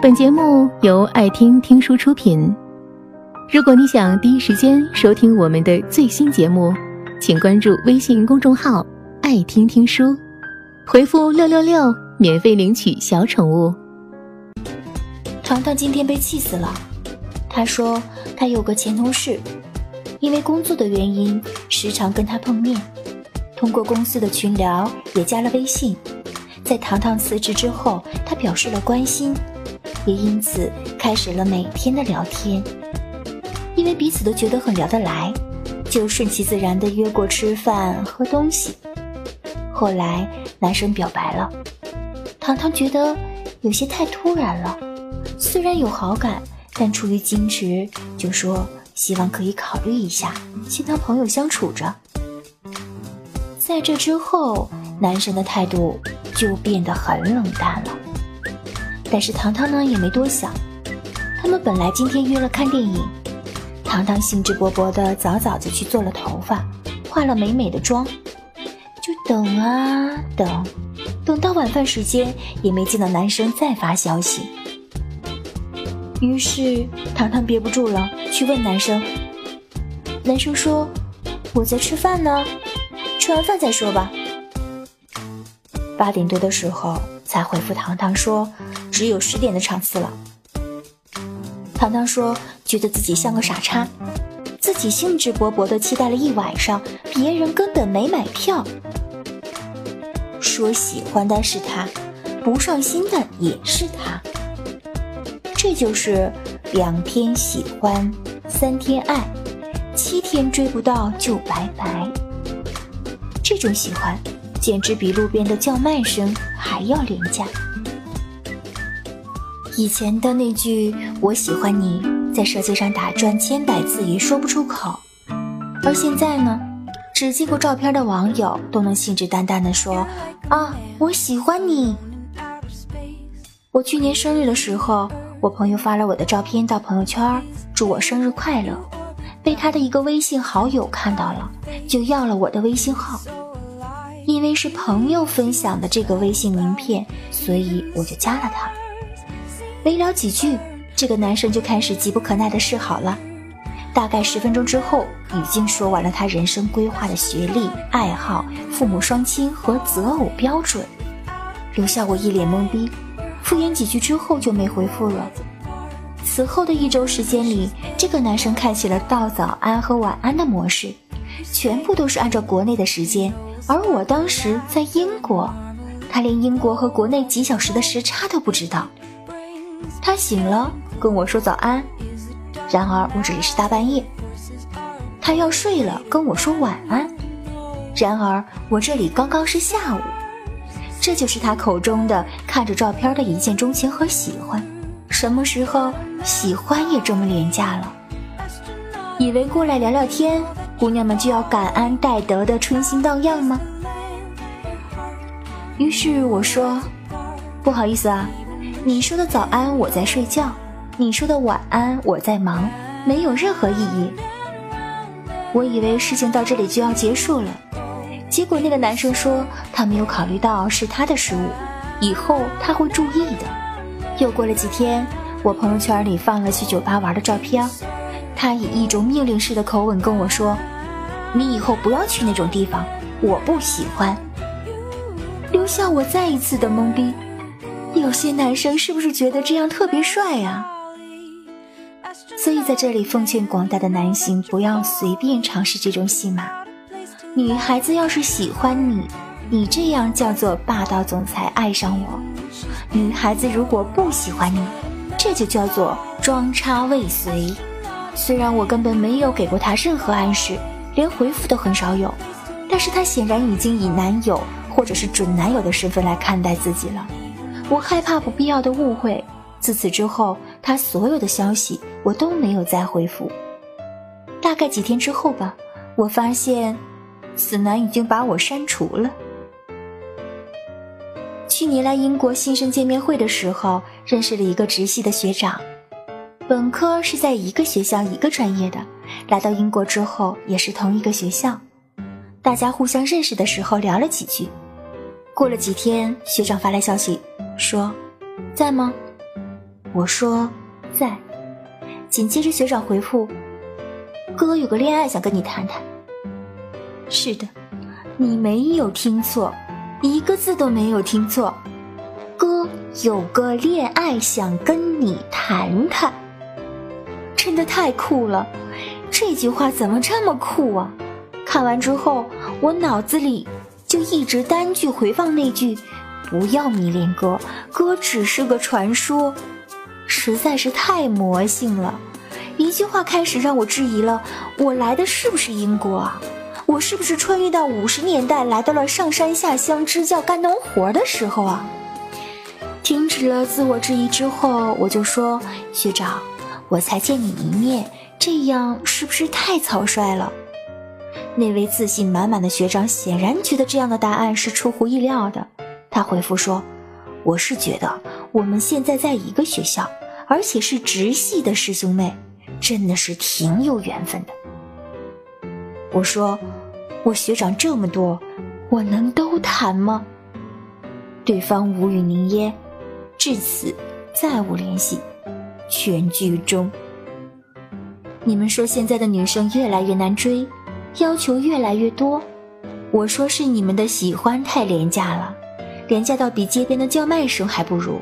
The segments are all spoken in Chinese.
本节目由爱听听书出品。如果你想第一时间收听我们的最新节目，请关注微信公众号“爱听听书”，回复“六六六”免费领取小宠物。糖糖今天被气死了。他说他有个前同事，因为工作的原因，时常跟他碰面，通过公司的群聊也加了微信。在糖糖辞职之后，他表示了关心，也因此开始了每天的聊天。因为彼此都觉得很聊得来，就顺其自然地约过吃饭、喝东西。后来男生表白了，糖糖觉得有些太突然了，虽然有好感，但出于矜持，就说希望可以考虑一下，先当朋友相处着。在这之后，男生的态度。就变得很冷淡了。但是糖糖呢也没多想，他们本来今天约了看电影，糖糖兴致勃勃的早早就去做了头发，化了美美的妆，就等啊等，等到晚饭时间也没见到男生再发消息。于是糖糖憋不住了，去问男生。男生说：“我在吃饭呢，吃完饭再说吧。”八点多的时候才回复糖糖说，只有十点的场次了。糖糖说，觉得自己像个傻叉，自己兴致勃勃的期待了一晚上，别人根本没买票。说喜欢的是他，不上心的也是他。这就是两天喜欢，三天爱，七天追不到就拜拜。这种喜欢。简直比路边的叫卖声还要廉价。以前的那句“我喜欢你”在舌尖上打转千百次也说不出口，而现在呢，只见过照片的网友都能信誓旦旦地说：“啊，我喜欢你。”我去年生日的时候，我朋友发了我的照片到朋友圈，祝我生日快乐，被他的一个微信好友看到了，就要了我的微信号。因为是朋友分享的这个微信名片，所以我就加了他。没聊几句，这个男生就开始急不可耐的示好了。大概十分钟之后，已经说完了他人生规划的学历、爱好、父母双亲和择偶标准，留下我一脸懵逼。敷衍几句之后就没回复了。此后的一周时间里，这个男生开启了道早安和晚安的模式，全部都是按照国内的时间。而我当时在英国，他连英国和国内几小时的时差都不知道。他醒了跟我说早安，然而我这里是大半夜。他要睡了跟我说晚安，然而我这里刚刚是下午。这就是他口中的看着照片的一见钟情和喜欢。什么时候喜欢也这么廉价了？以为过来聊聊天。姑娘们就要感恩戴德的春心荡漾吗？于是我说：“不好意思啊，你说的早安我在睡觉，你说的晚安我在忙，没有任何意义。”我以为事情到这里就要结束了，结果那个男生说他没有考虑到是他的失误，以后他会注意的。又过了几天，我朋友圈里放了去酒吧玩的照片。他以一种命令式的口吻跟我说：“你以后不要去那种地方，我不喜欢。”留下我再一次的懵逼。有些男生是不是觉得这样特别帅呀？所以在这里奉劝广大的男性不要随便尝试这种戏码。女孩子要是喜欢你，你这样叫做霸道总裁爱上我；女孩子如果不喜欢你，这就叫做装叉未遂。虽然我根本没有给过他任何暗示，连回复都很少有，但是他显然已经以男友或者是准男友的身份来看待自己了。我害怕不必要的误会，自此之后，他所有的消息我都没有再回复。大概几天之后吧，我发现，此男已经把我删除了。去年来英国新生见面会的时候，认识了一个直系的学长。本科是在一个学校一个专业的，来到英国之后也是同一个学校，大家互相认识的时候聊了几句。过了几天，学长发来消息说：“在吗？”我说在。紧接着学长回复：“哥有个恋爱想跟你谈谈。”是的，你没有听错，一个字都没有听错。哥有个恋爱想跟你谈谈，真的太酷了！这句话怎么这么酷啊？看完之后，我脑子里就一直单句回放那句：“不要迷恋哥，哥只是个传说。”实在是太魔性了，一句话开始让我质疑了：我来的是不是英国啊？我是不是穿越到五十年代，来到了上山下乡支教干农活的时候啊？停止了自我质疑之后，我就说：学长，我才见你一面，这样是不是太草率了？那位自信满满的学长显然觉得这样的答案是出乎意料的，他回复说：我是觉得我们现在在一个学校。而且是直系的师兄妹，真的是挺有缘分的。我说，我学长这么多，我能都谈吗？对方无语凝噎，至此再无联系。全剧终。你们说现在的女生越来越难追，要求越来越多。我说是你们的喜欢太廉价了，廉价到比街边的叫卖声还不如。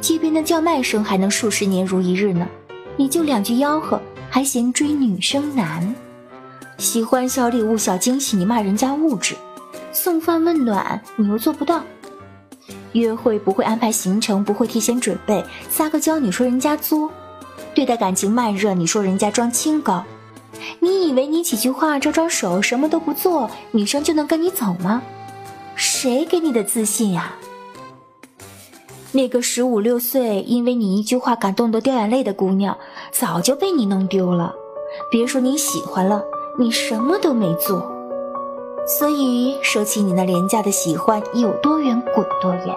街边的叫卖声还能数十年如一日呢，你就两句吆喝，还嫌追女生难？喜欢小礼物、小惊喜，你骂人家物质；送饭问暖，你又做不到；约会不会安排行程，不会提前准备，撒个娇你说人家作；对待感情慢热，你说人家装清高。你以为你几句话招招手，什么都不做，女生就能跟你走吗？谁给你的自信呀？那个十五六岁，因为你一句话感动得掉眼泪的姑娘，早就被你弄丢了。别说你喜欢了，你什么都没做。所以，说起你那廉价的喜欢，有多远滚多远，